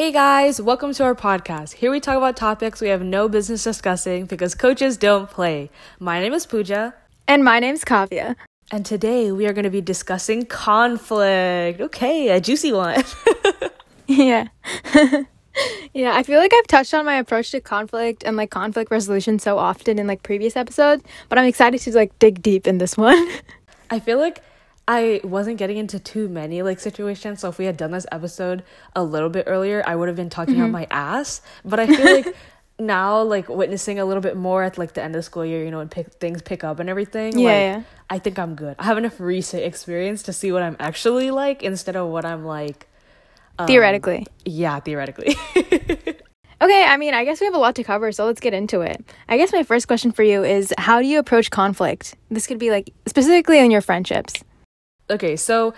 Hey guys, welcome to our podcast. Here we talk about topics we have no business discussing because coaches don't play. My name is Pooja. And my name's Kavya. And today we are going to be discussing conflict. Okay, a juicy one. yeah. yeah, I feel like I've touched on my approach to conflict and like conflict resolution so often in like previous episodes, but I'm excited to like dig deep in this one. I feel like I wasn't getting into too many like situations. So if we had done this episode a little bit earlier, I would have been talking mm-hmm. out my ass. But I feel like now, like witnessing a little bit more at like the end of the school year, you know, and pick things pick up and everything. Yeah, like, yeah. I think I'm good. I have enough recent experience to see what I'm actually like instead of what I'm like. Um, theoretically. Yeah, theoretically. Okay, I mean, I guess we have a lot to cover, so let's get into it. I guess my first question for you is how do you approach conflict? This could be like specifically in your friendships okay, so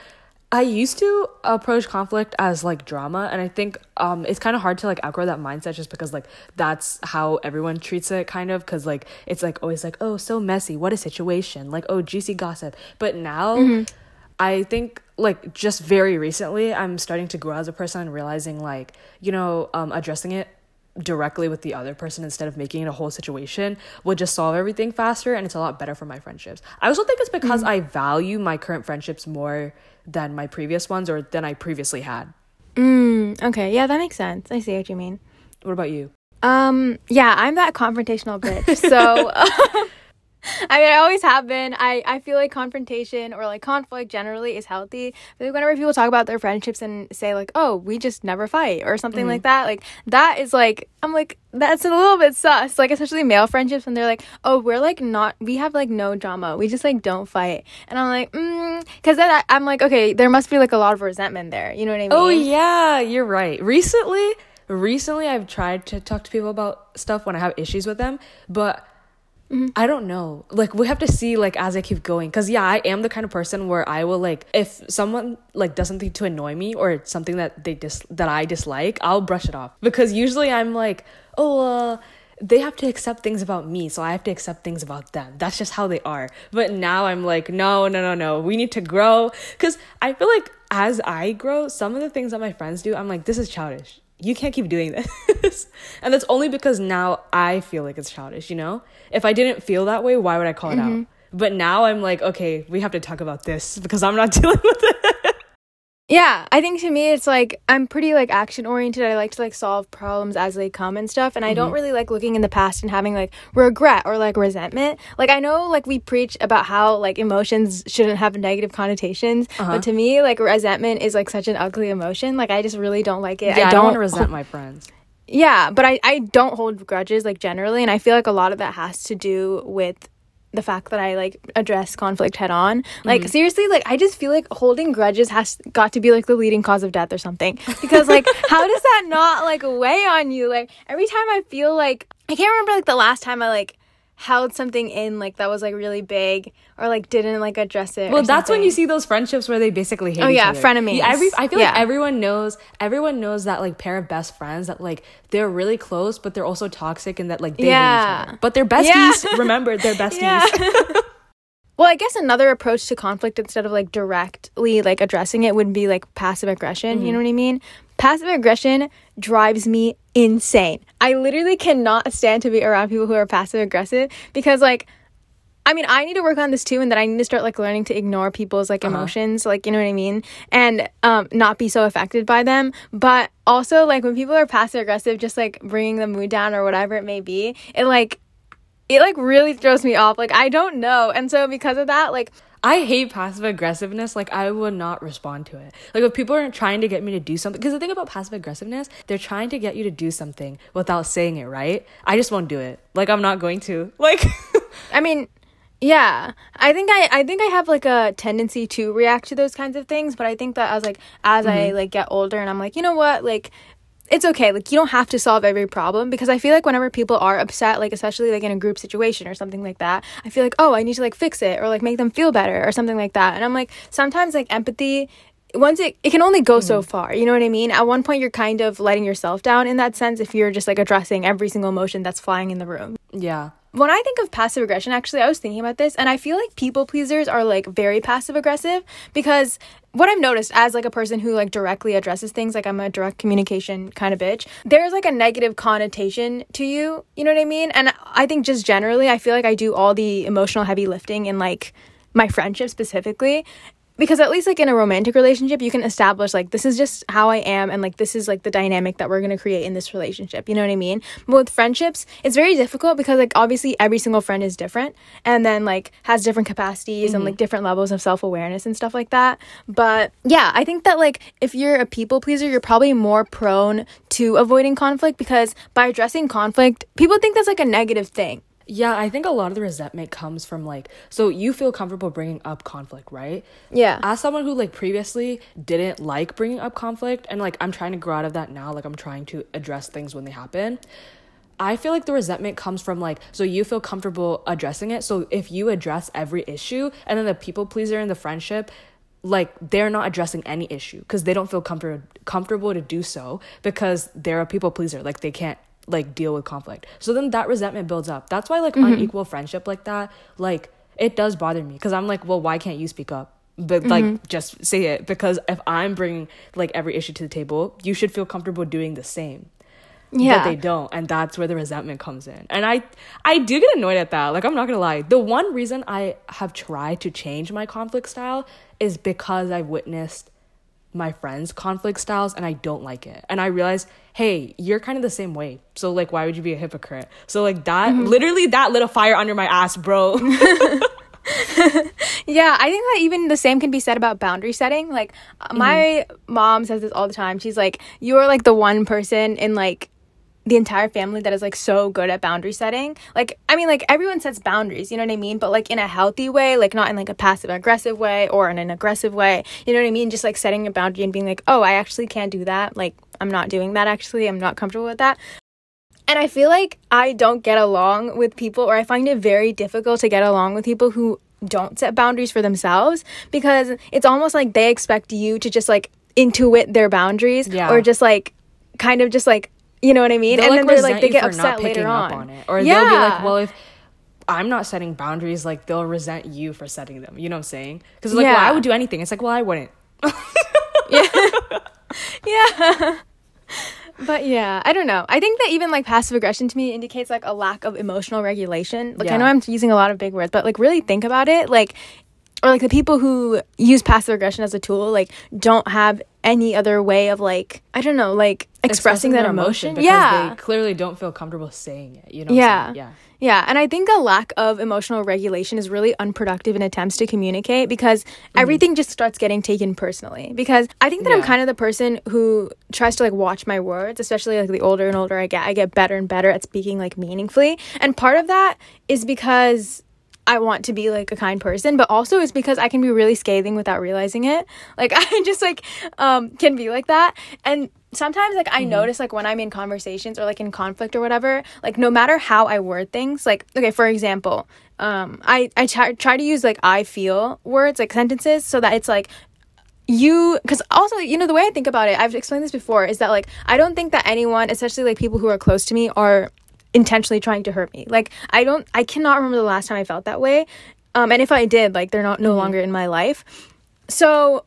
I used to approach conflict as like drama, and I think um it's kind of hard to like outgrow that mindset just because like that's how everyone treats it, kind of. Because like it's like always like oh so messy, what a situation, like oh juicy gossip. But now, mm-hmm. I think like just very recently, I'm starting to grow as a person and realizing like you know um addressing it directly with the other person instead of making it a whole situation would just solve everything faster and it's a lot better for my friendships. I also think it's because mm. I value my current friendships more than my previous ones or than I previously had. Mm, okay, yeah, that makes sense. I see what you mean. What about you? Um, yeah, I'm that confrontational bitch. So I mean, I always have been. I, I feel like confrontation or like conflict generally is healthy. Feel like whenever people talk about their friendships and say like, "Oh, we just never fight" or something mm-hmm. like that, like that is like I'm like that's a little bit sus. Like especially male friendships when they're like, "Oh, we're like not we have like no drama. We just like don't fight." And I'm like, mm, because then I, I'm like, okay, there must be like a lot of resentment there. You know what I oh, mean? Oh yeah, you're right. Recently, recently I've tried to talk to people about stuff when I have issues with them, but Mm-hmm. I don't know. Like we have to see like as I keep going cuz yeah, I am the kind of person where I will like if someone like does something to annoy me or something that they dis that I dislike, I'll brush it off. Because usually I'm like, "Oh, uh they have to accept things about me, so I have to accept things about them. That's just how they are. But now I'm like, no, no, no, no. We need to grow. Because I feel like as I grow, some of the things that my friends do, I'm like, this is childish you can't keep doing this. and that's only because now I feel like it's childish, you know? If I didn't feel that way, why would I call it mm-hmm. out? But now I'm like, okay, we have to talk about this because I'm not dealing with it. Yeah, I think to me it's like I'm pretty like action oriented. I like to like solve problems as they come and stuff, and mm-hmm. I don't mm-hmm. really like looking in the past and having like regret or like resentment. Like I know like we preach about how like emotions shouldn't have negative connotations, uh-huh. but to me like resentment is like such an ugly emotion. Like I just really don't like it. Yeah, I don't, don't want to resent my friends. Yeah, but I I don't hold grudges like generally, and I feel like a lot of that has to do with the fact that I like address conflict head on. Like mm-hmm. seriously, like I just feel like holding grudges has got to be like the leading cause of death or something. Because like how does that not like weigh on you? Like every time I feel like I can't remember like the last time I like held something in like that was like really big or like didn't like address it. Well, that's when you see those friendships where they basically hate. Oh yeah, frenemies. Yeah, every, I feel yeah. like everyone knows. Everyone knows that like pair of best friends that like they're really close, but they're also toxic and that like they yeah. hate each other. But they're besties. Yeah. remember, they're besties. Well, I guess another approach to conflict instead of like directly like addressing it would be like passive aggression. Mm-hmm. You know what I mean? Passive aggression drives me insane. I literally cannot stand to be around people who are passive aggressive because like I mean, I need to work on this too, and that I need to start like learning to ignore people's like uh-huh. emotions, like you know what I mean, and um, not be so affected by them. But also, like when people are passive aggressive, just like bringing the mood down or whatever it may be, it like it like really throws me off. Like I don't know, and so because of that, like I hate passive aggressiveness. Like I would not respond to it. Like if people are trying to get me to do something, because the thing about passive aggressiveness, they're trying to get you to do something without saying it, right? I just won't do it. Like I'm not going to. Like, I mean, yeah, I think I I think I have like a tendency to react to those kinds of things, but I think that as like as mm-hmm. I like get older and I'm like, you know what, like it's okay. Like you don't have to solve every problem because I feel like whenever people are upset, like especially like in a group situation or something like that, I feel like, oh, I need to like fix it or like make them feel better or something like that. And I'm like, sometimes like empathy once it it can only go mm-hmm. so far you know what i mean at one point you're kind of letting yourself down in that sense if you're just like addressing every single emotion that's flying in the room yeah when I think of passive aggression, actually, I was thinking about this, and I feel like people pleasers are like very passive aggressive because what I've noticed as like a person who like directly addresses things, like I'm a direct communication kind of bitch, there's like a negative connotation to you. You know what I mean? And I think just generally, I feel like I do all the emotional heavy lifting in like my friendship specifically because at least like in a romantic relationship you can establish like this is just how i am and like this is like the dynamic that we're going to create in this relationship you know what i mean? But with friendships it's very difficult because like obviously every single friend is different and then like has different capacities mm-hmm. and like different levels of self-awareness and stuff like that. But yeah i think that like if you're a people pleaser you're probably more prone to avoiding conflict because by addressing conflict people think that's like a negative thing yeah, I think a lot of the resentment comes from like so you feel comfortable bringing up conflict, right? Yeah. As someone who like previously didn't like bringing up conflict and like I'm trying to grow out of that now, like I'm trying to address things when they happen. I feel like the resentment comes from like so you feel comfortable addressing it. So if you address every issue and then the people pleaser in the friendship like they're not addressing any issue because they don't feel comfortable comfortable to do so because they're a people pleaser like they can't like deal with conflict. So then that resentment builds up. That's why like mm-hmm. unequal friendship like that, like it does bother me because I'm like, well, why can't you speak up? But like, mm-hmm. just say it because if I'm bringing like every issue to the table, you should feel comfortable doing the same. Yeah. But they don't, and that's where the resentment comes in. And I, I do get annoyed at that. Like I'm not gonna lie. The one reason I have tried to change my conflict style is because I've witnessed my friends' conflict styles and I don't like it. And I realized, hey, you're kind of the same way. So like why would you be a hypocrite? So like that mm-hmm. literally that lit a fire under my ass, bro. yeah, I think that even the same can be said about boundary setting. Like mm-hmm. my mom says this all the time. She's like, "You're like the one person in like the entire family that is like so good at boundary setting. Like, I mean, like everyone sets boundaries, you know what I mean? But like in a healthy way, like not in like a passive aggressive way or in an aggressive way, you know what I mean? Just like setting a boundary and being like, oh, I actually can't do that. Like, I'm not doing that actually. I'm not comfortable with that. And I feel like I don't get along with people, or I find it very difficult to get along with people who don't set boundaries for themselves because it's almost like they expect you to just like intuit their boundaries yeah. or just like kind of just like you know what I mean? They'll, and like, then they're like they get upset later on. on it. Or yeah. they'll be like, well, if I'm not setting boundaries, like they'll resent you for setting them. You know what I'm saying? Because it's like, yeah. well, I would do anything. It's like, well, I wouldn't. yeah. yeah. but yeah, I don't know. I think that even like passive aggression to me indicates like a lack of emotional regulation. Like yeah. I know I'm using a lot of big words, but like really think about it. Like or like the people who use passive aggression as a tool like don't have any other way of like I don't know like expressing, expressing that emotion. emotion yeah, they clearly don't feel comfortable saying it. You know. Yeah. Yeah. Yeah, and I think a lack of emotional regulation is really unproductive in attempts to communicate because mm-hmm. everything just starts getting taken personally. Because I think that yeah. I'm kind of the person who tries to like watch my words, especially like the older and older I get, I get better and better at speaking like meaningfully. And part of that is because I want to be like a kind person, but also it's because I can be really scathing without realizing it. Like I just like um can be like that. And sometimes like I mm-hmm. notice like when I'm in conversations or like in conflict or whatever, like no matter how I word things, like okay, for example, um I I try, try to use like I feel words like sentences so that it's like you because also you know the way i think about it i've explained this before is that like i don't think that anyone especially like people who are close to me are intentionally trying to hurt me. Like I don't I cannot remember the last time I felt that way. Um and if I did, like they're not no mm-hmm. longer in my life. So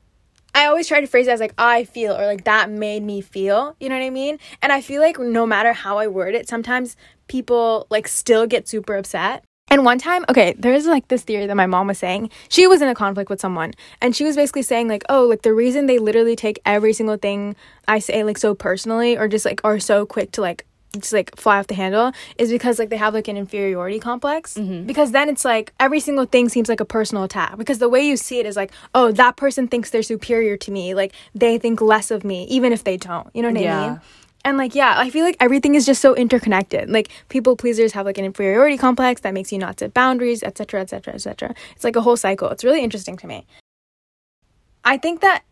I always try to phrase it as like I feel or like that made me feel, you know what I mean? And I feel like no matter how I word it, sometimes people like still get super upset. And one time, okay, there's like this theory that my mom was saying. She was in a conflict with someone, and she was basically saying, like, oh, like the reason they literally take every single thing I say, like, so personally, or just like are so quick to like just like fly off the handle is because like they have like an inferiority complex. Mm-hmm. because then it's like every single thing seems like a personal attack. Because the way you see it is like oh that person thinks they're superior to me. Like they think less of me even if they don't. You know what yeah. i mean? And like yeah i feel like everything is just so interconnected. Like people pleasers have like an inferiority complex that makes you not set boundaries etc etc etc it's like a whole cycle. It's really interesting to me. I think that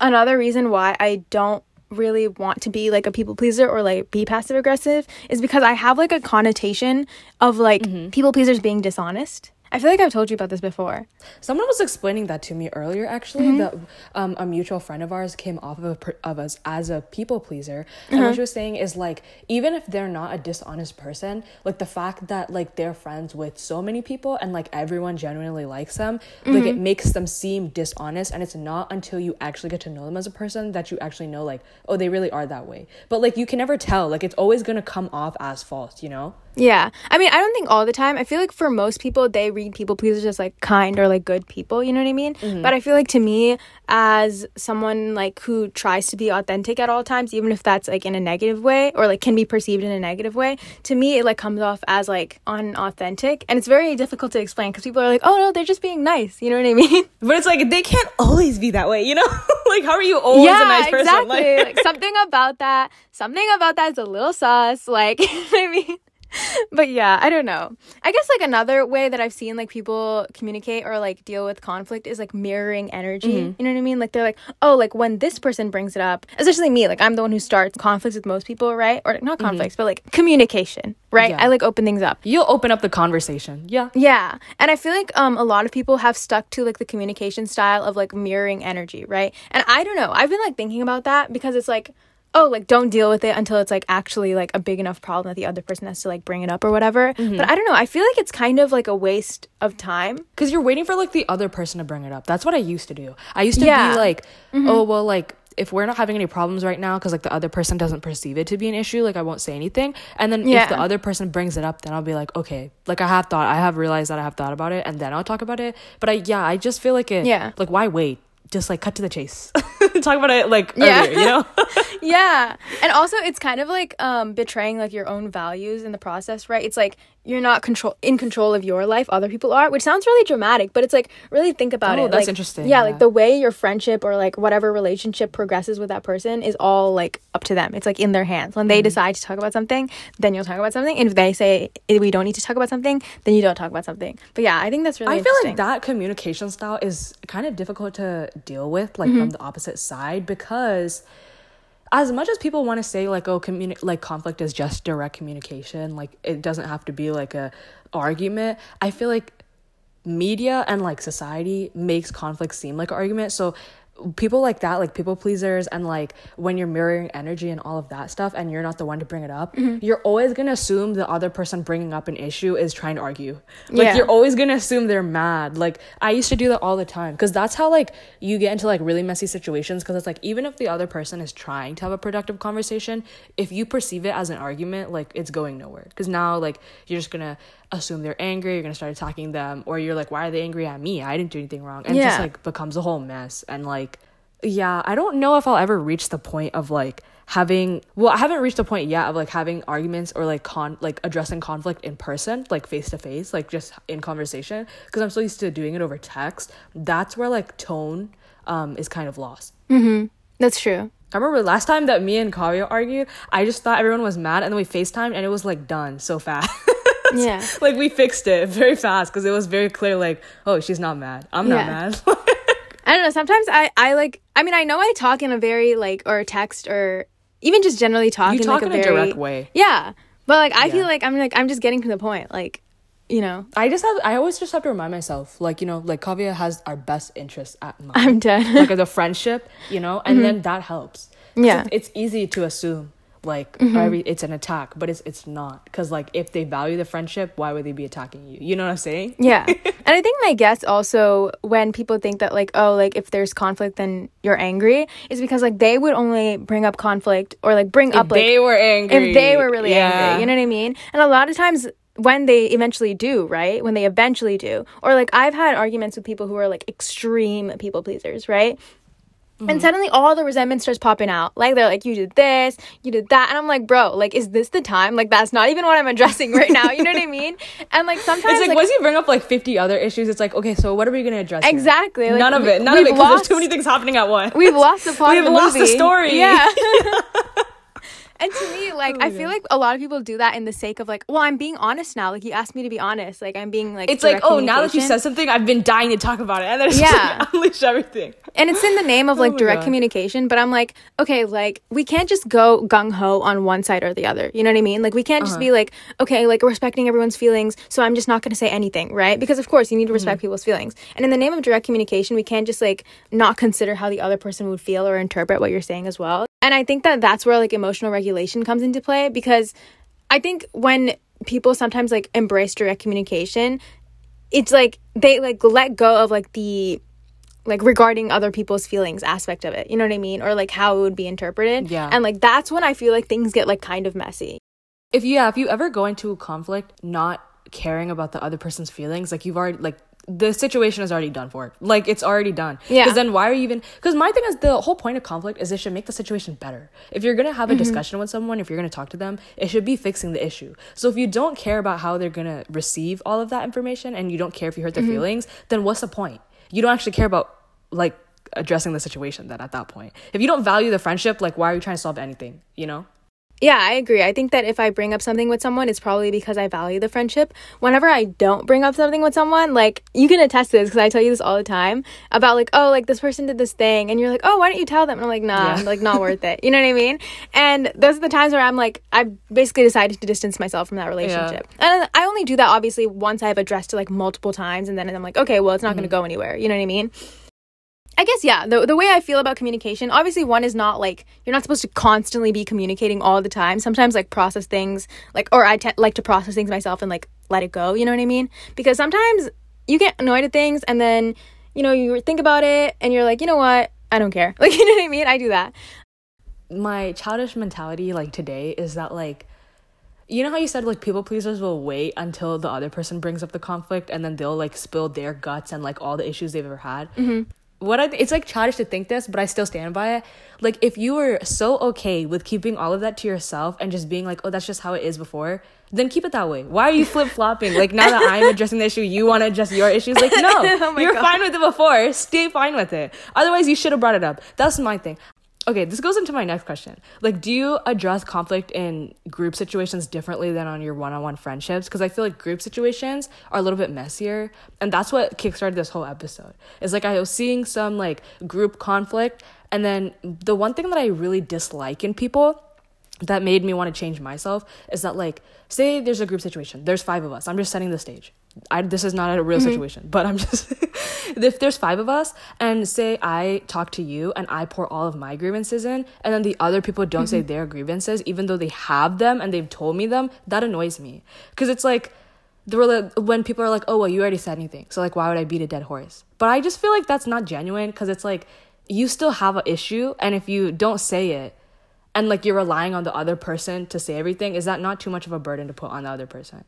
another reason why i don't really want to be like a people pleaser or like be passive aggressive is because I have like a connotation of like mm-hmm. people pleasers being dishonest. I feel like I've told you about this before. Someone was explaining that to me earlier, actually. Mm-hmm. That um, a mutual friend of ours came off of a, of us as a people pleaser, and Uh-huh. what she was saying is like, even if they're not a dishonest person, like the fact that like they're friends with so many people and like everyone genuinely likes them, like Mm-hmm. it makes them seem dishonest, and it's not until you actually get to know them as a person that you actually know like, oh, they really are that way. But like you can never tell. Like it's always gonna come off as false, you know. Yeah. I mean, I don't think all the time. I feel like for most people, they read people pleasers as like kind or like good people, you know what I mean? Mm-hmm. But I feel like to me, as someone like who tries to be authentic at all times, even if that's like in a negative way or like can be perceived in a negative way, to me, it like comes off as like unauthentic. And it's very difficult to explain because people are like, oh no, they're just being nice, you know what I mean? But it's like they can't always be that way, you know. like how are you always yeah, a nice person? exactly. Like, something about that, something about that is a little sus. Like, you know what I mean? But yeah, I don't know. I guess like another way that I've seen like people communicate or like deal with conflict is like mirroring energy. Mm-hmm. You know what I mean? Like they're like, oh, like when this person brings it up, especially me, like I'm the one who starts conflicts with most people, right? Or not conflicts, but like communication, right? Mm-hmm. Yeah. I like open things up. You'll open up the conversation. Yeah. Yeah. And I feel like um a lot of people have stuck to like the communication style of like mirroring energy, right? And I don't know. I've been like thinking about that because it's like oh, like don't deal with it until it's like actually like a big enough problem that the other person has to like bring it up or whatever. Mm-hmm. But I don't know. I feel like it's kind of like a waste of time. Because you're waiting for like the other person to bring it up. That's what I used to do. I used to Yeah. be like, mm-hmm. oh, well, like if we're not having any problems right now because like the other person doesn't perceive it to be an issue, like I won't say anything. And then if the other person brings it up, then I'll be like, okay, like I have thought, I have realized that I have thought about it, and then I'll talk about it. But I, yeah, I just feel like it. Yeah. Like why wait? Just like cut to the chase. talk about it like Yeah. earlier, you know. yeah. And also it's kind of like um betraying like your own values in the process, right? It's like you're not control in control of your life, other people are, which sounds really dramatic, but it's like really think about Oh, it. that's like, interesting, Yeah, yeah. like the way your friendship or like whatever relationship progresses with that person is all like up to them. It's like in their hands. When Mm-hmm. they decide to talk about something, then you'll talk about something. And if they say "Eh, we don't need to talk about something, then you don't talk about something. But yeah, I think that's really I feel like that communication style is kind of difficult to deal with, like Mm-hmm. from the opposite side, because as much as people want to say like oh communi- like conflict is just direct communication, like it doesn't have to be like a argument. I feel like media and like society makes conflict seem like an argument. So people like that, like people pleasers, and like when you're mirroring energy and all of that stuff, and you're not the one to bring it up, Mm-hmm. you're always gonna assume the other person bringing up an issue is trying to argue. Like Yeah. you're always gonna assume they're mad. Like I used to do that all the time because that's how like you get into like really messy situations. Because it's like even if the other person is trying to have a productive conversation, if you perceive it as an argument, like it's going nowhere. Because now like you're just gonna assume they're angry. You're gonna start attacking them, or you're like, why are they angry at me? I didn't do anything wrong, and it just like becomes a whole mess. And like yeah, I don't know if I'll ever reach the point of like having well i haven't reached the point yet of like having arguments or like con like addressing conflict in person like face to face like just in conversation because i'm so used to doing it over text that's where like tone um is kind of lost that's true. i remember last time that me and Kavya argued i just thought everyone was mad and then we facetimed and it was like done so fast Yeah. like we fixed it very fast because it was very clear like oh she's not mad i'm not Yeah. mad I don't know. Sometimes I, I like. I mean, I know I talk in a very like or text or even just generally talk you in talk like in a a very direct way Yeah, but like I Yeah. feel like I'm like I'm just getting to the point. Like, you know, I just have I always just have to remind myself, like, you know, like Kavya has our best interests at mind. I'm dead. like as a friendship, you know, and mm-hmm. then that helps. Yeah. It's, it's easy to assume like mm-hmm. every it's an attack, but it's it's not. Because like if they value the friendship, why would they be attacking you? You know what I'm saying? yeah, and I think my guess also when people think that like oh like if there's conflict then you're angry is because like they would only bring up conflict or like bring If up like they were angry. if they were really Yeah. angry. You know what I mean? And a lot of times when they eventually do, right? When they eventually do. Or like I've had arguments with people who are like extreme people pleasers, right? Mm-hmm. And suddenly all the resentment starts popping out. Like they're like, you did this, you did that. And I'm like, bro, like, is this the time? Like that's not even what I'm addressing right now. You know what I mean? And like sometimes It's like, like, once you bring up like 50 other issues, it's like, okay, so what are we gonna address? Exactly, like, None of it. None of it. Because there's too many things happening at once. we've lost the plot We've of the lost the movie. story. Yeah. And to me, like, oh I feel God. like a lot of people do that in the sake of like, well, I'm being honest now. Like, you asked me to be honest. Like, I'm being like, it's like, oh, now that you said something, I've been dying to talk about it, and then it's yeah, like, unleash everything. And it's in the name of like oh direct God. communication, but I'm like, okay, like we can't just go gung ho on one side or the other. You know what I mean? Like, we can't uh-huh. just be like, okay, like respecting everyone's feelings, so I'm just not going to say anything, right? Because of course you need to respect mm-hmm. people's feelings, and in the name of direct communication, we can't just like not consider how the other person would feel or interpret what you're saying as well. And I think that that's where like emotional regulation comes into play because I think when people sometimes like embrace direct communication, it's like they like let go of like the like regarding other people's feelings aspect of it. You know what I mean? Or like how it would be interpreted. Yeah. And like that's when I feel like things get like kind of messy. If you yeah, if you ever go into a conflict not caring about the other person's feelings, like you've already like the situation is already done for. Like it's already done. Yeah. Because then why are you even? Because my thing is the whole point of conflict is it should make the situation better. If you're gonna have a mm-hmm. discussion with someone, if you're gonna talk to them, it should be fixing the issue. So if you don't care about how they're gonna receive all of that information and you don't care if you hurt their mm-hmm. feelings, then what's the point? You don't actually care about like addressing the situation. Then at that point, if you don't value the friendship, like why are you trying to solve anything? You know. Yeah, I agree. I think that if I bring up something with someone, it's probably because I value the friendship. Whenever I don't bring up something with someone, like you can attest to this because I tell you this all the time about like, oh, like this person did this thing, and you're like, oh, why don't you tell them? And I'm like, nah, yeah. like not worth it. You know what I mean? And those are the times where I'm like, I've basically decided to distance myself from that relationship. Yeah. And I only do that obviously once I've addressed it like multiple times, and then I'm like, okay, well, it's not mm-hmm. going to go anywhere. You know what I mean? I guess yeah. The the way I feel about communication, obviously, one is not like you're not supposed to constantly be communicating all the time. Sometimes like process things like, or I te- like to process things myself and like let it go. You know what I mean? Because sometimes you get annoyed at things and then you know you think about it and you're like, you know what, I don't care. Like you know what I mean? I do that. My childish mentality like today is that like you know how you said like people pleasers will wait until the other person brings up the conflict and then they'll like spill their guts and like all the issues they've ever had. Mm-hmm what I it's like childish to think this, but I still stand by it. Like if you were so okay with keeping all of that to yourself and just being like, "Oh, that's just how it is before," then keep it that way. Why are you flip flopping? like now that I'm addressing the issue, you want to address your issues? Like no, oh you're God. fine with it before. Stay fine with it. Otherwise, you should have brought it up. That's my thing okay, this goes into my next question. Like, do you address conflict in group situations differently than on your one on one friendships? Because I feel like group situations are a little bit messier. And that's what kickstarted this whole episode. It's like I was seeing some like group conflict. And then the one thing that I really dislike in people that made me want to change myself is that like say there's a group situation there's five of us i'm just setting the stage I, this is not a real mm-hmm. situation but i'm just if there's five of us and say i talk to you and i pour all of my grievances in and then the other people don't mm-hmm. say their grievances even though they have them and they've told me them that annoys me because it's like the like, when people are like oh well you already said anything so like why would i beat a dead horse but i just feel like that's not genuine because it's like you still have an issue and if you don't say it and like you're relying on the other person to say everything is that not too much of a burden to put on the other person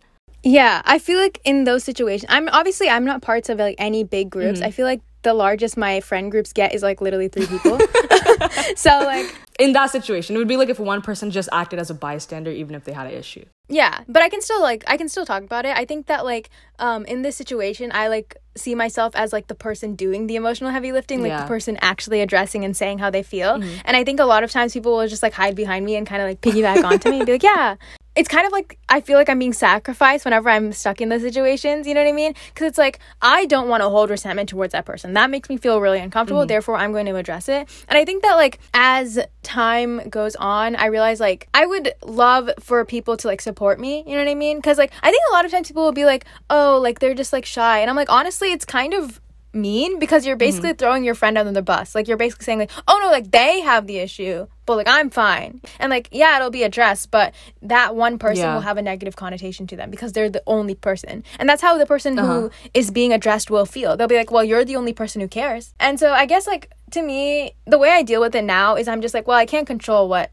yeah i feel like in those situations i'm obviously i'm not parts of like any big groups mm-hmm. i feel like the largest my friend groups get is like literally three people so like in that situation it would be like if one person just acted as a bystander even if they had an issue yeah but i can still like i can still talk about it i think that like um in this situation i like see myself as like the person doing the emotional heavy lifting like yeah. the person actually addressing and saying how they feel mm-hmm. and i think a lot of times people will just like hide behind me and kind of like piggyback onto me and be like yeah it's kind of like I feel like I'm being sacrificed whenever I'm stuck in those situations. You know what I mean? Because it's like I don't want to hold resentment towards that person. That makes me feel really uncomfortable. Mm-hmm. Therefore, I'm going to address it. And I think that like as time goes on, I realize like I would love for people to like support me. You know what I mean? Because like I think a lot of times people will be like, oh, like they're just like shy, and I'm like honestly, it's kind of mean because you're basically mm-hmm. throwing your friend under the bus. Like you're basically saying like, "Oh no, like they have the issue, but like I'm fine." And like, yeah, it'll be addressed, but that one person yeah. will have a negative connotation to them because they're the only person. And that's how the person uh-huh. who is being addressed will feel. They'll be like, "Well, you're the only person who cares." And so I guess like to me, the way I deal with it now is I'm just like, "Well, I can't control what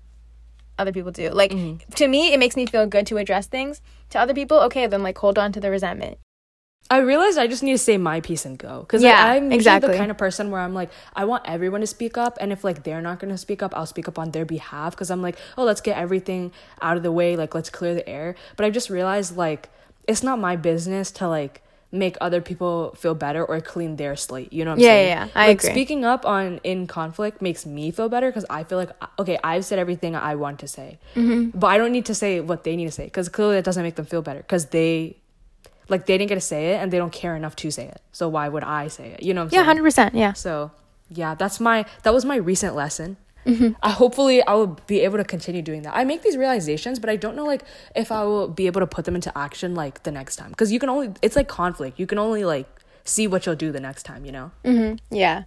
other people do." Like mm-hmm. to me, it makes me feel good to address things. To other people, okay, then like hold on to the resentment. I realized I just need to say my piece and go because yeah, like, I'm exactly the kind of person where I'm like I want everyone to speak up and if like they're not gonna speak up I'll speak up on their behalf because I'm like oh let's get everything out of the way like let's clear the air but I just realized like it's not my business to like make other people feel better or clean their slate. You know what I'm Yeah, saying? yeah, yeah. I like agree. speaking up on in conflict makes me feel better because I feel like okay, I've said everything I want to say, Mm-hmm. but I don't need to say what they need to say because clearly that doesn't make them feel better because they. Like they didn't get to say it and they don't care enough to say it. So why would I say it? You know what I'm Yeah, saying? hundred percent. Yeah. So yeah, that's my that was my recent lesson. Mm-hmm. I hopefully I will be able to continue doing that. I make these realizations, but I don't know like if I will be able to put them into action like the next time because you can only it's like conflict. You can only like see what you'll do the next time. You know? Mm-hmm. Yeah.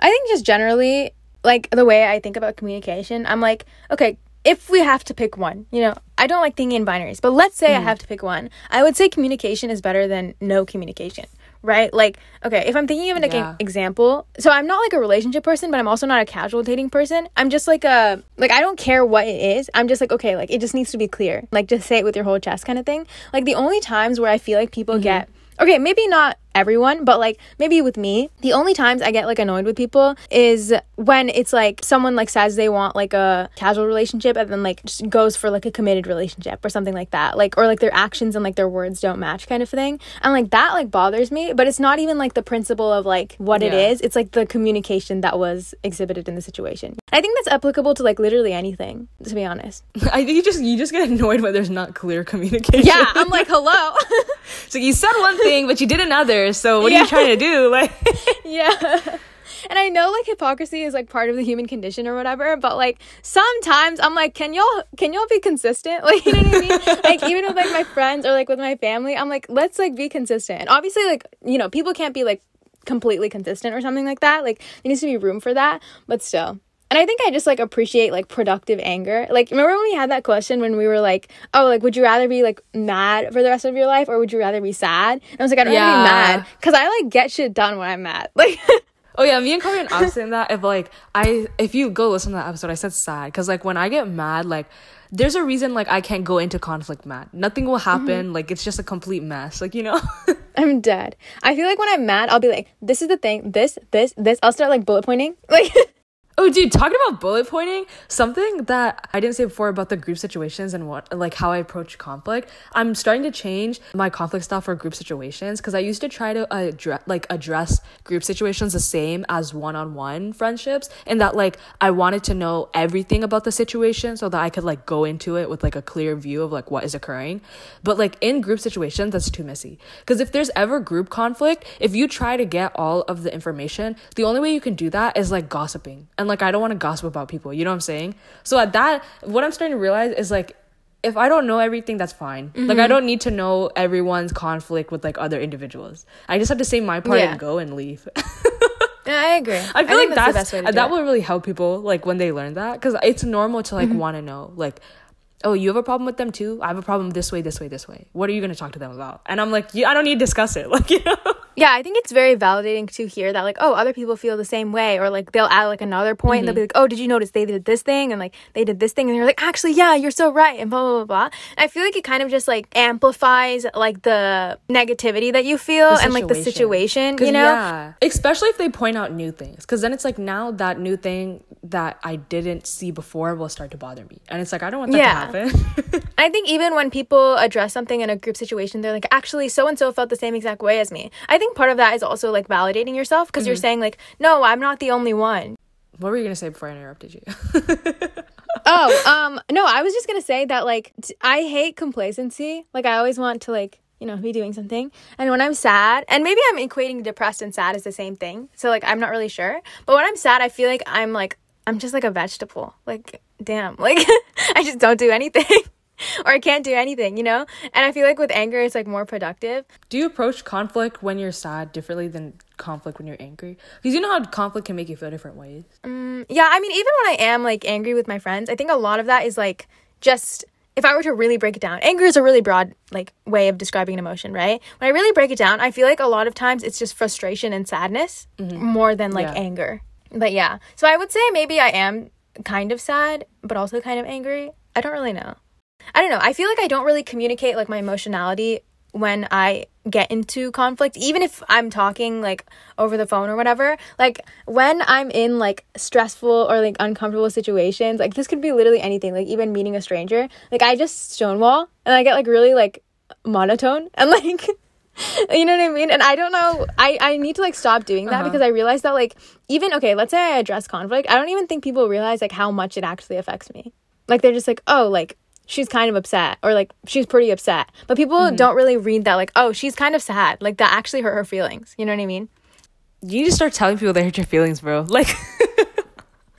I think just generally, like the way I think about communication, I'm like, okay, if we have to pick one, you know, I don't like thinking in binaries, but let's say I hmm. have to pick one. I would say communication is better than no communication, right? Like, okay, if I'm thinking of an Yeah. example, so I'm not like a relationship person, but I'm also not a casual dating person. I'm just like a, like, I don't care what it is. I'm just like, okay, like, it just needs to be clear. Like, just say it with your whole chest kind of thing. Like, the only times where I feel like people mm-hmm. get, okay, maybe not everyone, but like maybe with me, the only times I get like annoyed with people is when it's like someone like says they want like a casual relationship and then like just goes for like a committed relationship or something like that. Like or like their actions and like their words don't match kind of thing. And like that like bothers me, but it's not even like the principle of like what it Yeah. is. It's like the communication that was exhibited in the situation. I think that's applicable to like literally anything, to be honest. I think you just you just get annoyed when there's not clear communication. Yeah, I'm like, hello. so you said one thing but you did another. So what are you trying to do? Like Yeah. And I know like hypocrisy is like part of the human condition or whatever, but like sometimes I'm like, can y'all can y'all be consistent? Like you know what I mean? like even with like my friends or like with my family, I'm like, let's like be consistent. And obviously like, you know, people can't be like completely consistent or something like that. Like there needs to be room for that, but still. And I think I just like appreciate like productive anger. Like remember when we had that question when we were like, oh, like would you rather be like mad for the rest of your life or would you rather be sad? And I was like, I'd rather Yeah. be mad because I like get shit done when I'm mad. Like Oh yeah, me and Chloe opposite in that. If like I, if you go listen to that episode, I said sad because like when I get mad, like there's a reason like I can't go into conflict mad. Nothing will mm-hmm. happen. Like it's just a complete mess. Like you know. I'm dead. I feel like when I'm mad, I'll be like, this is the thing, this, this, this. I'll start like bullet pointing. Like, Oh, dude, talking about bullet pointing, something that I didn't say before about the group situations and what, like, how I approach conflict. I'm starting to change my conflict style for group situations because I used to try to address, like, address group situations the same as one-on-one friendships, and that like I wanted to know everything about the situation so that I could like go into it with like a clear view of like what is occurring. But like in group situations, that's too messy. Because if there's ever group conflict, if you try to get all of the information, the only way you can do that is like gossiping. And like I don't want to gossip about people, you know what I'm saying? So at that, what I'm starting to realize is like if I don't know everything, that's fine. Like I don't need to know everyone's conflict with like other individuals. I just have to say my part Yeah. and go and leave. yeah, I agree. I feel like that's, the best way to do that it. will really help people like when they learn that because it's normal to like Mm-hmm. want to know like oh you have a problem with them too i have a problem this way this way this way what are you going to talk to them about and i'm like yeah i don't need to discuss it like you know Yeah, I think it's very validating to hear that, like, oh, other people feel the same way, or like they'll add like another point. They'll be mm-hmm. like, oh, did you notice they did this thing, and like they did this thing, and you're like, actually, yeah, you're so right, and blah blah blah blah. And I feel like it kind of just like amplifies like the negativity that you feel and like the situation, you know? yeah especially if they point out new things because then it's like now that new thing that i didn't see before will start to bother me and it's like i don't want that Yeah. to happen I think even when people address something in a group situation, they're like, actually, so and so felt the same exact way as me. I think part of that is also like validating yourself because you're saying, like, no, I'm not the only one. what were you going to say before i interrupted you oh, um, no, I was just gonna say that, like, t- I hate complacency. Like, I always want to, like, you know, be doing something. And when I'm sad, and maybe I'm equating depressed and sad as the same thing. So, like, I'm not really sure. But when I'm sad, I feel like I'm like, I'm just like a vegetable. Like, damn. Like, I just don't do anything. or I can't do anything, you know? And I feel like with anger, it's like more productive. do you approach conflict when you're sad differently than conflict when you're angry because you know how conflict can make you feel different ways mm, Yeah, I mean, even when I am like angry with my friends, I think a lot of that is like just if I were to really break it down, anger is a really broad like way of describing an emotion, right? When I really break it down, I feel like a lot of times it's just frustration and sadness mm-hmm. more than like Yeah. anger. But yeah, so I would say maybe I am kind of sad, but also kind of angry. I don't really know. I don't know. I feel like I don't really communicate like my emotionality when I get into conflict, even if I'm talking like over the phone or whatever. Like when I'm in like stressful or like uncomfortable situations, like this could be literally anything, like even meeting a stranger. Like I just stonewall and I get like really like monotone and like you know what I mean? And I don't know. I I need to like stop doing that Uh-huh. because I realize that like even okay, let's say I address conflict, I don't even think people realize like how much it actually affects me. Like they're just like, oh, like she's kind of upset or like she's pretty upset. But people Mm-hmm. don't really read that like, oh, she's kind of sad. Like that actually hurt her feelings. You know what I mean? You need to start telling people they hurt your feelings, bro. Like,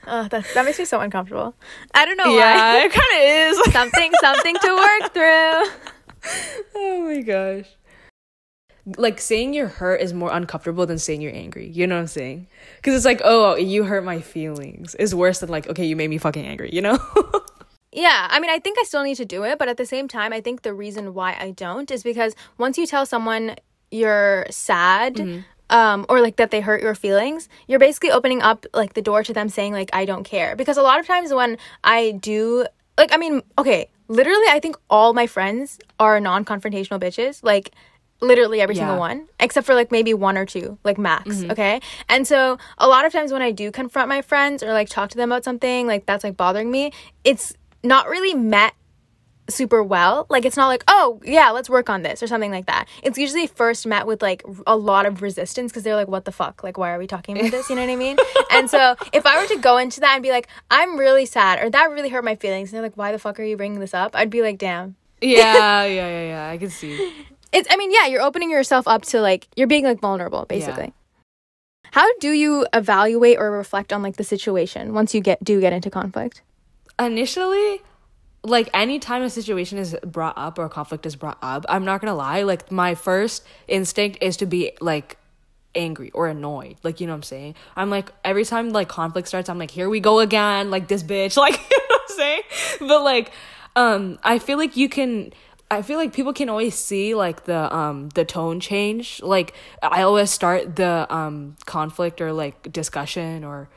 Oh, that that makes me so uncomfortable. I don't know yeah, why. it kind of is. something something to work through. oh my gosh. Like saying you're hurt is more uncomfortable than saying you're angry. You know what I'm saying? Because it's like, oh, you hurt my feelings. It's worse than like, okay, you made me fucking angry. You know? Yeah, I mean, I think I still need to do it, but at the same time, I think the reason why I don't is because once you tell someone you're sad, um, or like that they hurt your feelings, you're basically opening up like the door to them saying like I don't care. Because a lot of times when I do, like, I mean, okay, literally, I think all my friends are non-confrontational bitches, like. Literally every single one, except for like maybe one or two, like max. Okay. And so a lot of times when I do confront my friends or like talk to them about something like that's like bothering me, it's not really met super well. Like it's not like, oh yeah, let's work on this or something like that. It's usually first met with like a lot of resistance because they're like, what the fuck? Like why are we talking about this? You know what I mean? and so if I were to go into that and be like, I'm really sad or that really hurt my feelings, and they're like, why the fuck are you bringing this up? I'd be like, damn. yeah, yeah, yeah, yeah. I can see. It's I mean, yeah, you're opening yourself up to like you're being like vulnerable basically. How do you evaluate or reflect on like the situation once you get do get into conflict? Initially, like anytime a situation is brought up or a conflict is brought up, I'm not gonna lie, like my first instinct is to be like angry or annoyed. Like, you know what I'm saying? I'm like every time like conflict starts, I'm like, here we go again, like this bitch, like you know what I'm saying? But like, um, I feel like you can I feel like people can always see like the um the tone change. Like I always start the um conflict or like discussion or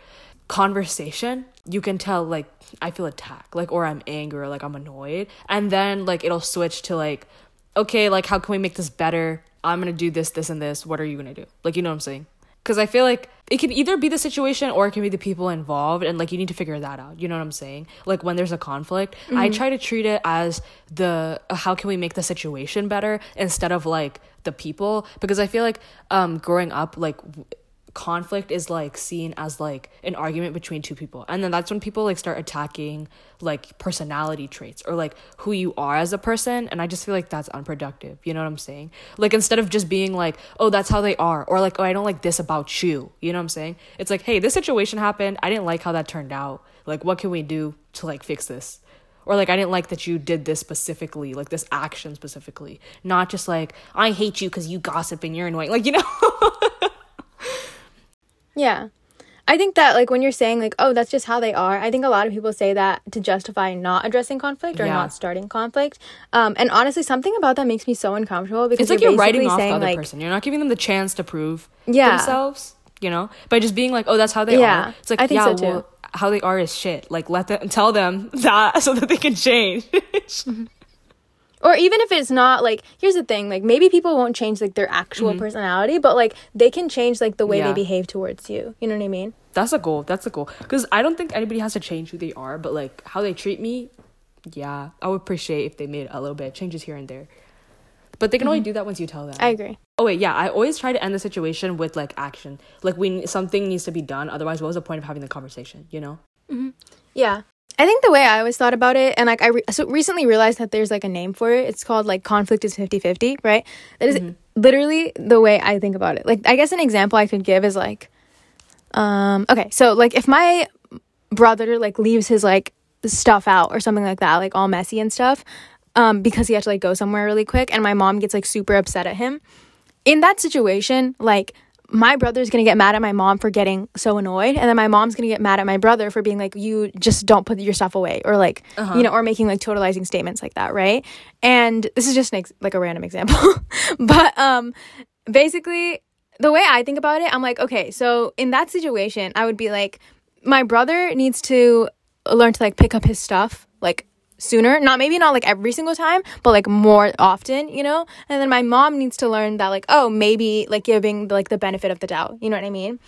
conversation. You can tell like I feel attacked, like or I'm angry or like I'm annoyed. And then like it'll switch to like, okay, like how can we make this better? I'm gonna do this, this, and this. What are you gonna do? Like you know what I'm saying? Because I feel like it can either be the situation or it can be the people involved, and like you need to figure that out. You know what I'm saying? Like when there's a conflict, I try to treat it as the uh, how can we make the situation better instead of like the people because I feel like um growing up like conflict is like seen as like an argument between two people. And then that's when people like start attacking like personality traits or like who you are as a person. And i just feel like that's unproductive. You know what i'm saying? Like instead of just being like oh that's how they are or like oh i don't like this about you. You know what i'm saying? It's like hey this situation happened. I didn't like how that turned out. Like what can we do to like fix this? Or like i didn't like that you did this specifically like this action specifically. Not just like i hate you because you gossip and you're annoying. Like you know Yeah. I think that like when you're saying like oh that's just how they are, I think a lot of people say that to justify not addressing conflict or Yeah. not starting conflict. Um and honestly something about that makes me so uncomfortable because it's like you're, writing basically off the other like person. You're not giving them the chance to prove Yeah. themselves, you know, by just being like, "Oh, that's how they Yeah, are." It's like, I think yeah, so, well, how they are is shit. Like, let them tell them that so that they can change. Or even if it's not like here's the thing like maybe people won't change like their actual personality but like they can change like the way Mm-hmm. Yeah. they behave towards you you know what i mean that's a goal. That's a goal. Because I don't think anybody has to change who they are, but like how they treat me, yeah, I would appreciate if they made a little bit of changes here and there. But they can only do that once you tell them. i agree Oh wait, yeah. I always try to end the situation with like action. Like we something needs to be done. Otherwise, what was the point of having the conversation? You know? yeah i think the way i always thought about it and like i re- so recently realized that there's like a name for it. It's called like conflict is 50-50 right? That is literally the way i think about it. Like i guess an example i could give is like um okay so like if my brother like leaves his like stuff out or something like that like all messy and stuff um because he had to like go somewhere really quick and my mom gets like super upset at him in that situation like my brother's gonna get mad at my mom for getting so annoyed and then my mom's gonna get mad at my brother for being like you just don't put your stuff away or like you know or making like totalizing statements like that right? And this is just an ex- like a random example. But um basically the way i think about it i'm like okay so in that situation i would be like my brother needs to learn to like pick up his stuff like sooner. Not maybe not like every single time but like more often you know? And then my mom needs to learn that like oh maybe like giving like the benefit of the doubt. You know what i mean?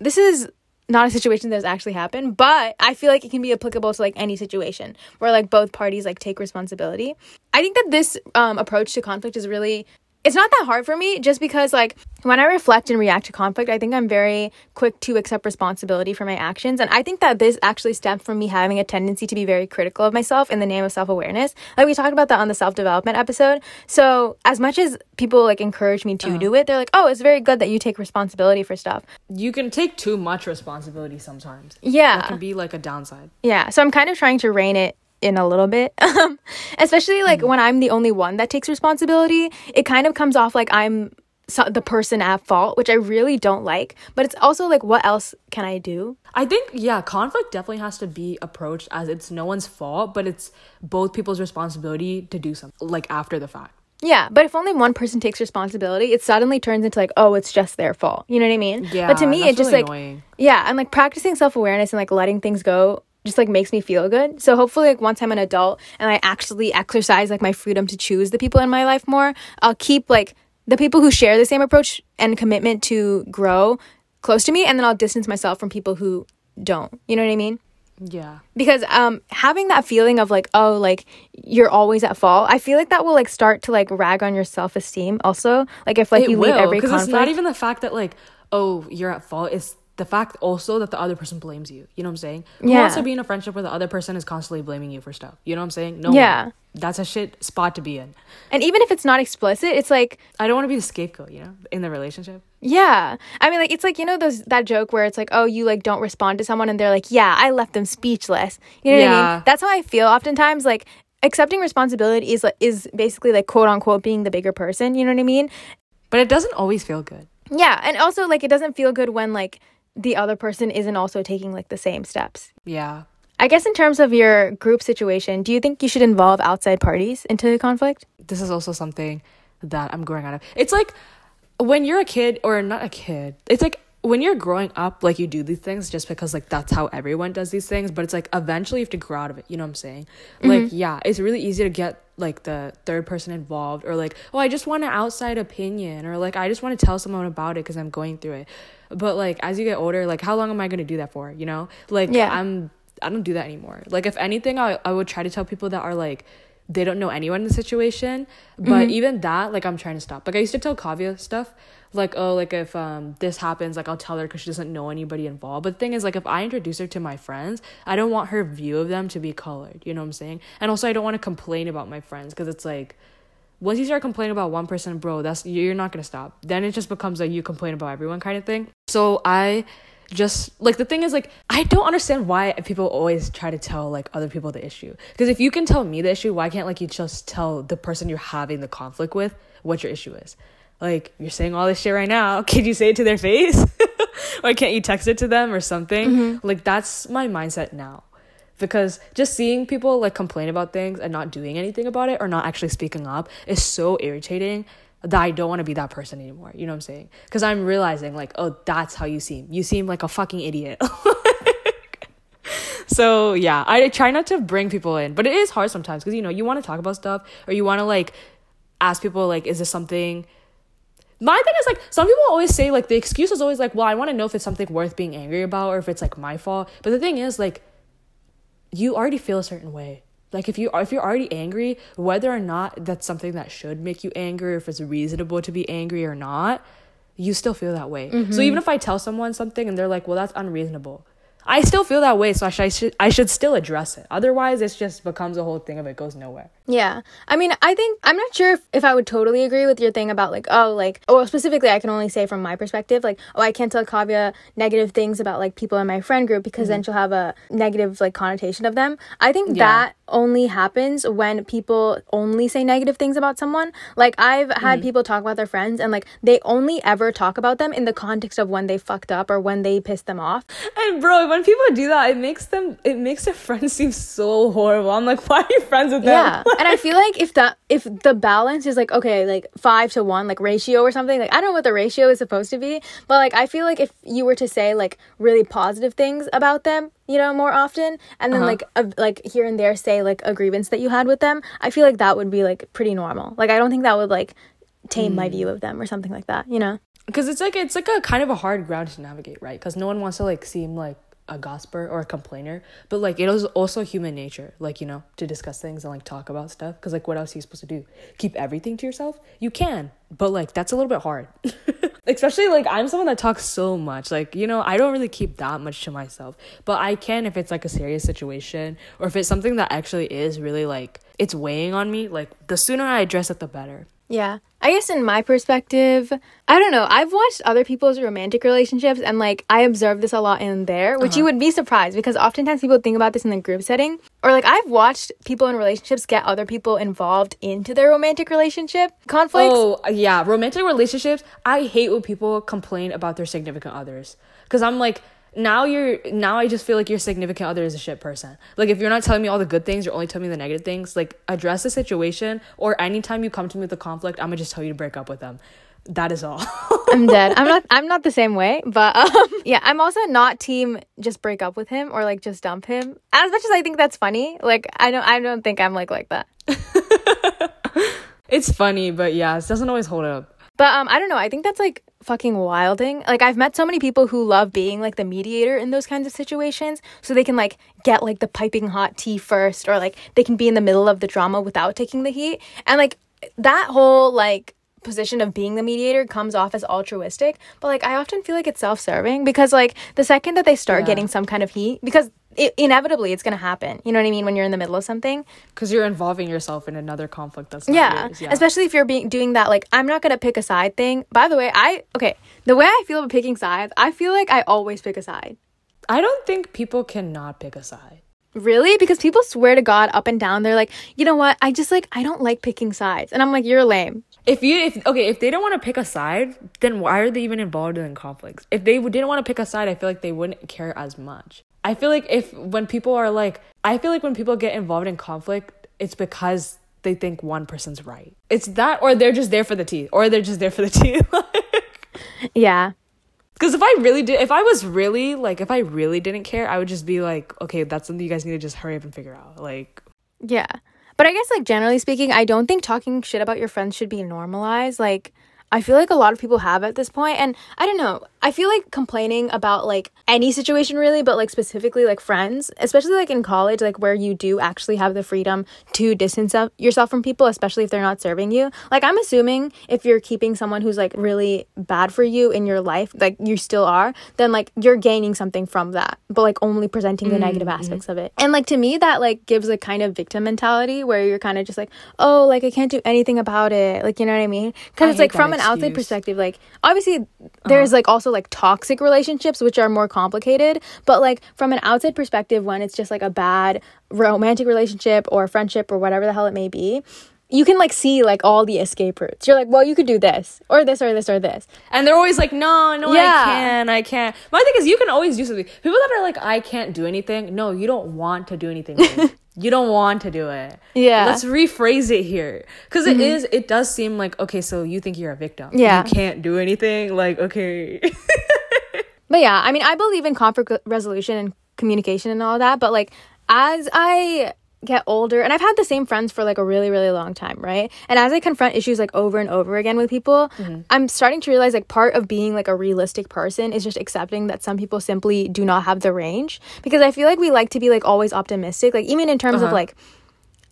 This is not a situation that has actually happened but i feel like it can be applicable to like any situation where like both parties like take responsibility. I think that this um, approach to conflict is really it's not that hard for me just because like when I reflect and react to conflict, I think I'm very quick to accept responsibility for my actions. And I think that this actually stems from me having a tendency to be very critical of myself in the name of self-awareness. Like we talked about that on the self-development episode. So as much as people like encourage me to uh-huh. do it, they're like, "Oh, it's very good that you take responsibility for stuff." You can take too much responsibility sometimes. Yeah. That can be like a downside. Yeah. So I'm kind of trying to rein it in a little bit. Um, especially like mm when I'm the only one that takes responsibility, it kind of comes off like I'm so, the person at fault, which I really don't like. But it's also like, what else can I do? I think, yeah, conflict definitely has to be approached as it's no one's fault, but it's both people's responsibility to do something, like after the fact. Yeah, but if only one person takes responsibility, it suddenly turns into like, oh, it's just their fault. You know what I mean? Yeah. But to me, it just really like, annoying. yeah, I'm like practicing self awareness and like letting things go just like makes me feel good. So hopefully like once I'm an adult and I actually exercise like my freedom to choose the people in my life more, I'll keep like the people who share the same approach and commitment to grow close to me and then I'll distance myself from people who don't. You know what I mean? Yeah. Because um having that feeling of like oh like you're always at fault, I feel like that will like start to like rag on your self-esteem also. Like if like it you will, leave every conflict. it's not even the fact that like oh you're at fault. It's the fact also that the other person blames you. You know what I'm saying? Who yeah. wants to be in a friendship where the other person is constantly blaming you for stuff? You know what I'm saying? No. Yeah. One. That's a shit spot to be in. And even if it's not explicit, it's like I don't want to be the scapegoat, you know, in the relationship. Yeah. I mean like it's like you know those that joke where it's like, "Oh, you like don't respond to someone and they're like, "Yeah, I left them speechless." You know yeah. what I mean? That's how I feel oftentimes like accepting responsibility is like is basically like quote unquote being the bigger person, you know what I mean? But it doesn't always feel good. Yeah, and also like it doesn't feel good when like the other person isn't also taking like the same steps. Yeah. I guess in terms of your group situation, do you think you should involve outside parties into the conflict? This is also something that I'm growing out of. It's like when you're a kid or not a kid. It's like when you're growing up, like you do these things just because like that's how everyone does these things, but it's like eventually you have to grow out of it. You know what I'm saying? Mm-hmm. Like, yeah, it's really easy to get like the third person involved or like, oh, I just want an outside opinion or like I just want to tell someone about it because I'm going through it. But like as you get older, like how long am I gonna do that for? You know? Like yeah. I'm I don't do that anymore. Like if anything I I would try to tell people that are like they don't know anyone in the situation. But mm-hmm. even that, like I'm trying to stop. Like I used to tell Kavya stuff like oh like if um this happens like i'll tell her because she doesn't know anybody involved. But the thing is like if i introduce her to my friends i don't want her view of them to be colored. You know what i'm saying? And also i don't want to complain about my friends because it's like once you start complaining about one person bro that's you're not gonna stop. Then it just becomes like you complain about everyone kind of thing. So i just like the thing is like i don't understand why people always try to tell like other people the issue. Because if you can tell me the issue why can't like you just tell the person you're having the conflict with what your issue is like you're saying all this shit right now can you say it to their face why can't you text it to them or something mm-hmm. like that's my mindset now because just seeing people like complain about things and not doing anything about it or not actually speaking up is so irritating that I don't want to be that person anymore. You know what I'm saying? Because I'm realizing, like, oh, that's how you seem. You seem like a fucking idiot. so, yeah, I try not to bring people in, but it is hard sometimes because, you know, you want to talk about stuff or you want to, like, ask people, like, is this something my thing is like some people always say like the excuse is always like well i want to know if it's something worth being angry about or if it's like my fault. But the thing is like you already feel a certain way. Like if you if you're already angry whether or not that's something that should make you angry or if it's reasonable to be angry or not you still feel that way. Mm-hmm. so even if i tell someone something and they're like well that's unreasonable I still feel that way, so I should I should still address it. Otherwise, it just becomes a whole thing of it goes nowhere. Yeah, I mean, I think I'm not sure if, if I would totally agree with your thing about like oh like or specifically I can only say from my perspective like oh I can't tell Kavya negative things about like people in my friend group because mm-hmm. then she'll have a negative like connotation of them. I think yeah. that only happens when people only say negative things about someone. Like I've had mm. people talk about their friends and like they only ever talk about them in the context of when they fucked up or when they pissed them off. And bro, when people do that, it makes them it makes their friends seem so horrible. I'm like, why are you friends with them? Yeah. and I feel like if that if the balance is like okay, like five to one, like ratio or something, like I don't know what the ratio is supposed to be, but like I feel like if you were to say like really positive things about them, you know, more often, and then uh-huh. like a, like here and there say like a grievance that you had with them, I feel like that would be like pretty normal. Like I don't think that would like tame mm. my view of them or something like that, you know? Because it's like it's like a kind of a hard ground to navigate, right? Because no one wants to like seem like a gossiper or a complainer, but like it is also human nature, like you know, to discuss things and like talk about stuff. Because like, what else are you supposed to do? Keep everything to yourself? You can, but like that's a little bit hard. Especially like I'm someone that talks so much. Like you know, I don't really keep that much to myself, but I can if it's like a serious situation or if it's something that actually is really like it's weighing on me. Like the sooner I address it, the better. Yeah. I guess in my perspective, I don't know. I've watched other people's romantic relationships and like I observe this a lot in there, which uh-huh. you would be surprised because oftentimes people think about this in the group setting. Or like I've watched people in relationships get other people involved into their romantic relationship conflicts. Oh, yeah. Romantic relationships, I hate when people complain about their significant others. Because I'm like, now you're now I just feel like your significant other is a shit person. Like if you're not telling me all the good things, you're only telling me the negative things. Like address the situation, or anytime you come to me with a conflict, I'm gonna just tell you to break up with them. That is all. I'm dead. I'm not. I'm not the same way, but um, yeah, I'm also not team just break up with him or like just dump him. As much as I think that's funny, like I don't. I don't think I'm like like that. it's funny, but yeah, it doesn't always hold up. But um, I don't know. I think that's like fucking wilding. Like I've met so many people who love being like the mediator in those kinds of situations, so they can like get like the piping hot tea first, or like they can be in the middle of the drama without taking the heat. And like that whole like position of being the mediator comes off as altruistic, but like I often feel like it's self-serving because like the second that they start yeah. getting some kind of heat because it, inevitably it's going to happen. You know what I mean when you're in the middle of something because you're involving yourself in another conflict that's yeah. yeah. Especially if you're being doing that like I'm not going to pick a side thing. By the way, I okay, the way I feel about picking sides, I feel like I always pick a side. I don't think people cannot pick a side. Really? Because people swear to God up and down. They're like, you know what? I just like I don't like picking sides, and I'm like, you're lame. If you if okay, if they don't want to pick a side, then why are they even involved in conflicts? If they didn't want to pick a side, I feel like they wouldn't care as much. I feel like if when people are like, I feel like when people get involved in conflict, it's because they think one person's right. It's that, or they're just there for the tea, or they're just there for the tea. yeah. Because if I really did, if I was really like, if I really didn't care, I would just be like, okay, that's something you guys need to just hurry up and figure out. Like, yeah. But I guess, like, generally speaking, I don't think talking shit about your friends should be normalized. Like, I feel like a lot of people have at this point, and I don't know. I feel like complaining about like any situation really, but like specifically like friends, especially like in college, like where you do actually have the freedom to distance yourself from people, especially if they're not serving you. Like I'm assuming if you're keeping someone who's like really bad for you in your life, like you still are, then like you're gaining something from that, but like only presenting the mm-hmm. negative aspects of it. And like to me, that like gives a kind of victim mentality where you're kind of just like, oh, like I can't do anything about it. Like, you know what I mean? Because it's like from an outside perspective, like obviously uh-huh. there's like also like toxic relationships which are more complicated but like from an outside perspective when it's just like a bad romantic relationship or friendship or whatever the hell it may be you can like see like all the escape routes. You're like, well, you could do this or this or this or this. And they're always like, no, no, yeah. I can't, I can't. My thing is, you can always do something. People that are like, I can't do anything. No, you don't want to do anything. you don't want to do it. Yeah. Let's rephrase it here. because mm-hmm. it is, it does seem like, okay, so you think you're a victim. Yeah. You can't do anything. Like, okay. but yeah, I mean, I believe in conflict resolution and communication and all that, but like, as I get older and i've had the same friends for like a really really long time right? And as i confront issues like over and over again with people mm-hmm. i'm starting to realize like part of being like a realistic person is just accepting that some people simply do not have the range because i feel like we like to be like always optimistic. Like even in terms uh-huh. of like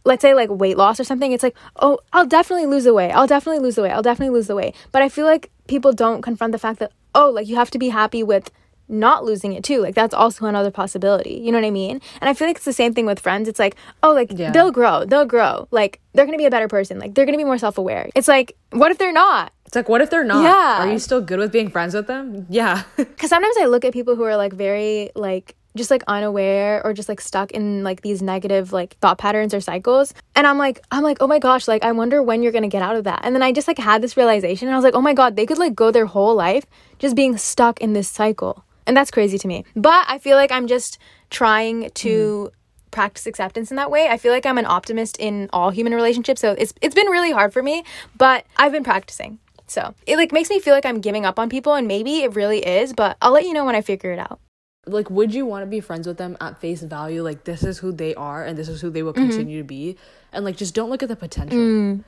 let's say like weight loss or something it's like oh i'll definitely lose the weight. I'll definitely lose the weight. I'll definitely lose the weight. But i feel like people don't confront the fact that oh like you have to be happy with not losing it too. Like that's also another possibility. You know what I mean? And I feel like it's the same thing with friends. It's like, oh, like yeah. they'll grow, they'll grow. Like they're gonna be a better person. Like they're gonna be more self aware. It's like, what if they're not? It's like, what if they're not? Yeah. Are you still good with being friends with them? Yeah. Because sometimes I look at people who are like very like just like unaware or just like stuck in like these negative like thought patterns or cycles and i'm like i'm like oh my gosh like i wonder when you're gonna get out of that and then i just like had this realization and i was like oh my god they could like go their whole life just being stuck in this cycle and that's crazy to me. But I feel like I'm just trying to mm. practice acceptance in that way. I feel like I'm an optimist in all human relationships. So it's it's been really hard for me, but I've been practicing. So it like makes me feel like I'm giving up on people and maybe it really is, but I'll let you know when I figure it out. Like would you want to be friends with them at face value like this is who they are and this is who they will mm-hmm. continue to be and like just don't look at the potential. Mm.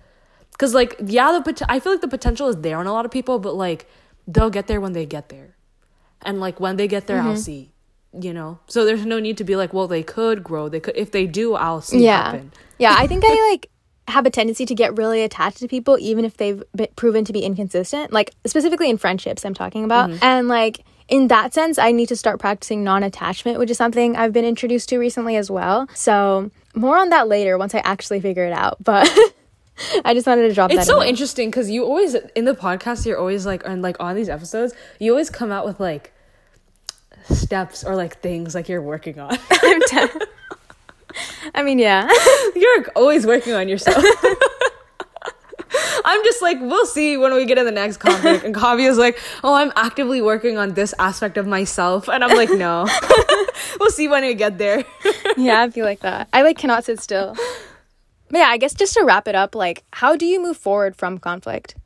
Cuz like yeah the pot- I feel like the potential is there on a lot of people but like they'll get there when they get there and like when they get there mm-hmm. i'll see you know. So there's no need to be like, well, they could grow. They could if they do, I'll see yeah happen. yeah i think i like have a tendency to get really attached to people even if they've been proven to be inconsistent like specifically in friendships i'm talking about and like in that sense i need to start practicing non-attachment which is something i've been introduced to recently as well so more on that later once i actually figure it out but i just wanted to drop that It's so in interesting because you always in the podcast you're always like and like on these episodes you always come out with like steps or like things like you're working on. I'm t- I mean yeah you're always working on yourself. I'm just like, we'll see when we get in the next conflict. And Kavya's like, oh, I'm actively working on this aspect of myself. And I'm like, no. we'll see when we get there. yeah, I feel like that. I like cannot sit still. But yeah, I guess just to wrap it up, like, how do you move forward from conflict?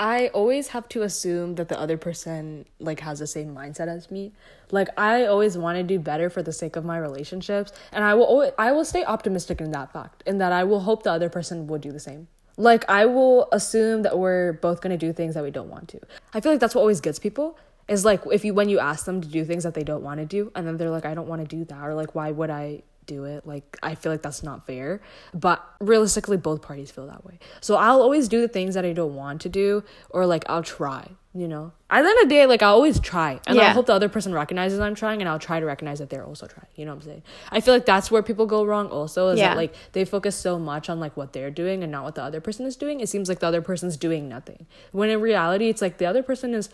I always have to assume that the other person like has the same mindset as me. Like I always want to do better for the sake of my relationships, and I will always, I will stay optimistic in that fact, in that I will hope the other person will do the same. Like I will assume that we're both going to do things that we don't want to. I feel like that's what always gets people is like if you when you ask them to do things that they don't want to do and then they're like I don't want to do that or like why would I do it. Like, I feel like that's not fair. But realistically, both parties feel that way. So I'll always do the things that I don't want to do, or like I'll try, you know? At the end of the day, like, I'll always try. And Yeah. I hope the other person recognizes I'm trying, and I'll try to recognize that they're also trying. You know what I'm saying? I feel like that's where people go wrong, also, is Yeah. that like they focus so much on like what they're doing and not what the other person is doing. It seems like the other person's doing nothing. When in reality, it's like the other person is,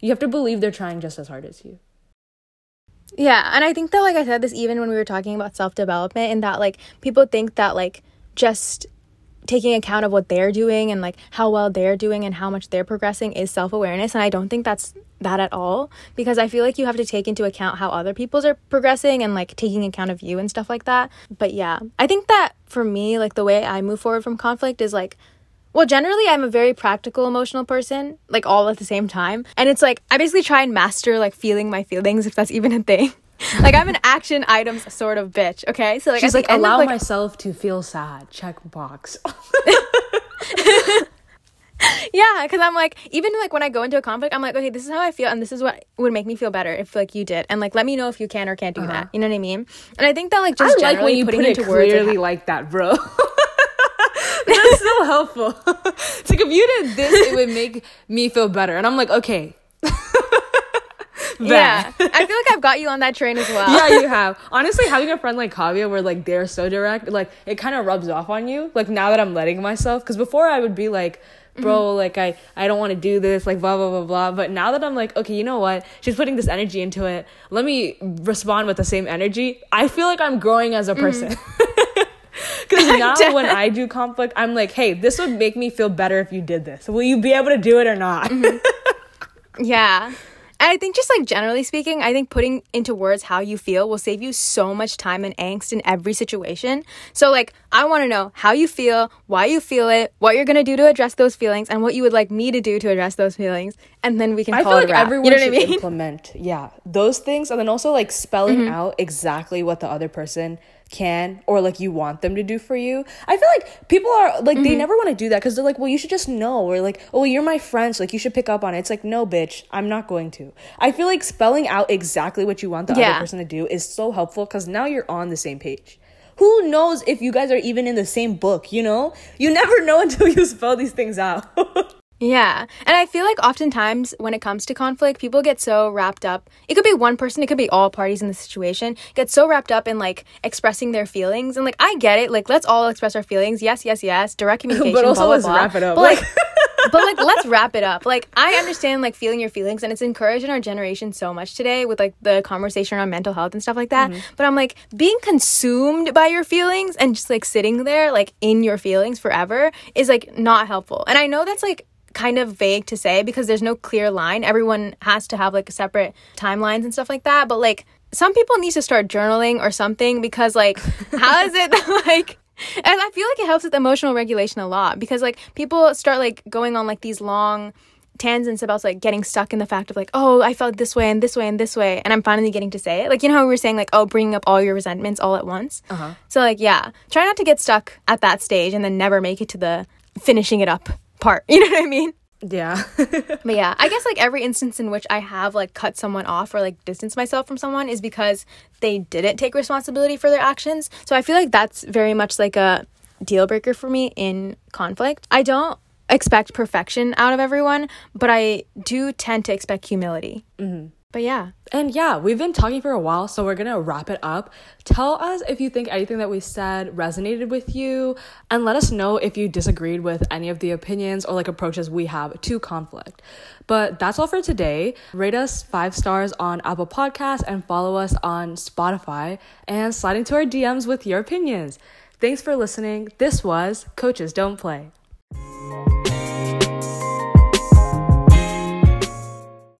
you have to believe they're trying just as hard as you. Yeah, and I think that like I said this even when we were talking about self-development and that like people think that like just taking account of what they're doing and like how well they're doing and how much they're progressing is self-awareness and I don't think that's that at all because I feel like you have to take into account how other people's are progressing and like taking account of you and stuff like that. But yeah, I think that for me like the way I move forward from conflict is like well, generally, I'm a very practical, emotional person, like all at the same time. And it's like, I basically try and master like feeling my feelings, if that's even a thing. like, I'm an action items sort of bitch, okay? So, like, She's like, end of, allow like, myself to feel sad. Check box. Yeah, because I'm like, even like when I go into a conflict, I'm like, okay, this is how I feel, and this is what would make me feel better if like you did, and like let me know if you can or can't do that. You know what I mean? And I think that like just Uh-huh. I like when you putting put it into words, like, clearly like that, bro. That's so helpful. it's like if you did this, it would make me feel better, and I'm like, okay. yeah, I feel like I've got you on that train as well. yeah, you have. Honestly, having a friend like Kavya where like they're so direct, like it kind of rubs off on you. Like now that I'm letting myself, because before I would be like, bro, mm-hmm. like I I don't want to do this, like blah blah blah blah. But now that I'm like, okay, you know what? She's putting this energy into it. Let me respond with the same energy. I feel like I'm growing as a mm-hmm. person. Because now when I do conflict, I'm like, hey, this would make me feel better if you did this. Will you be able to do it or not? Yeah. And I think just like generally speaking, I think putting into words how you feel will save you so much time and angst in every situation. So like I want to know how you feel, why you feel it, what you're going to do to address those feelings and what you would like me to do to address those feelings and then we can I call feel it like everyone you know what I should mean? Mm-hmm. implement, yeah, those things, and then also like spelling out exactly what the other person can or like you want them to do for you. I feel like people are like Mm-hmm. they never want to do that because they're like, well, you should just know, or like, oh, well, you're my friend, so like you should pick up on it. It's like, no, bitch, I'm not going to. I feel like spelling out exactly what you want the Yeah. other person to do is so helpful because now you're on the same page. Who knows if you guys are even in the same book? You know, you never know until you spell these things out. Yeah. And I feel like oftentimes when it comes to conflict, people get so wrapped up. It could be one person, it could be all parties in the situation, get so wrapped up in like expressing their feelings. And like, I get it. Like, let's all express our feelings. Yes, yes, yes. Direct communication. but also blah, blah, let's blah. wrap it up. But like, but like, let's wrap it up. Like, I understand like feeling your feelings and it's encouraged in our generation so much today with like the conversation around mental health and stuff like that. Mm-hmm. But I'm like, being consumed by your feelings and just like sitting there like in your feelings forever is like not helpful. And I know that's like, kind of vague to say because there's no clear line. Everyone has to have like a separate timelines and stuff like that. But like some people need to start journaling or something because like how is it that like and I feel like it helps with emotional regulation a lot because like people start like going on like these long tangents about like getting stuck in the fact of like oh I felt this way and this way and this way and I'm finally getting to say it like you know how we were saying like oh bringing up all your resentments all at once Uh-huh. so like yeah try not to get stuck at that stage and then never make it to the finishing it up part you know what I mean Yeah. but yeah, I guess like every instance in which I have like cut someone off or like distanced myself from someone is because they didn't take responsibility for their actions. So I feel like that's very much like a deal breaker for me in conflict. I don't expect perfection out of everyone, but I do tend to expect humility. Mm-hmm. But yeah. And yeah, we've been talking for a while, so we're gonna wrap it up. Tell us if you think anything that we said resonated with you, and let us know if you disagreed with any of the opinions or like approaches we have to conflict. But that's all for today. Rate us five stars on Apple Podcasts and follow us on Spotify and slide into our DMs with your opinions. Thanks for listening. This was Coaches Don't Play.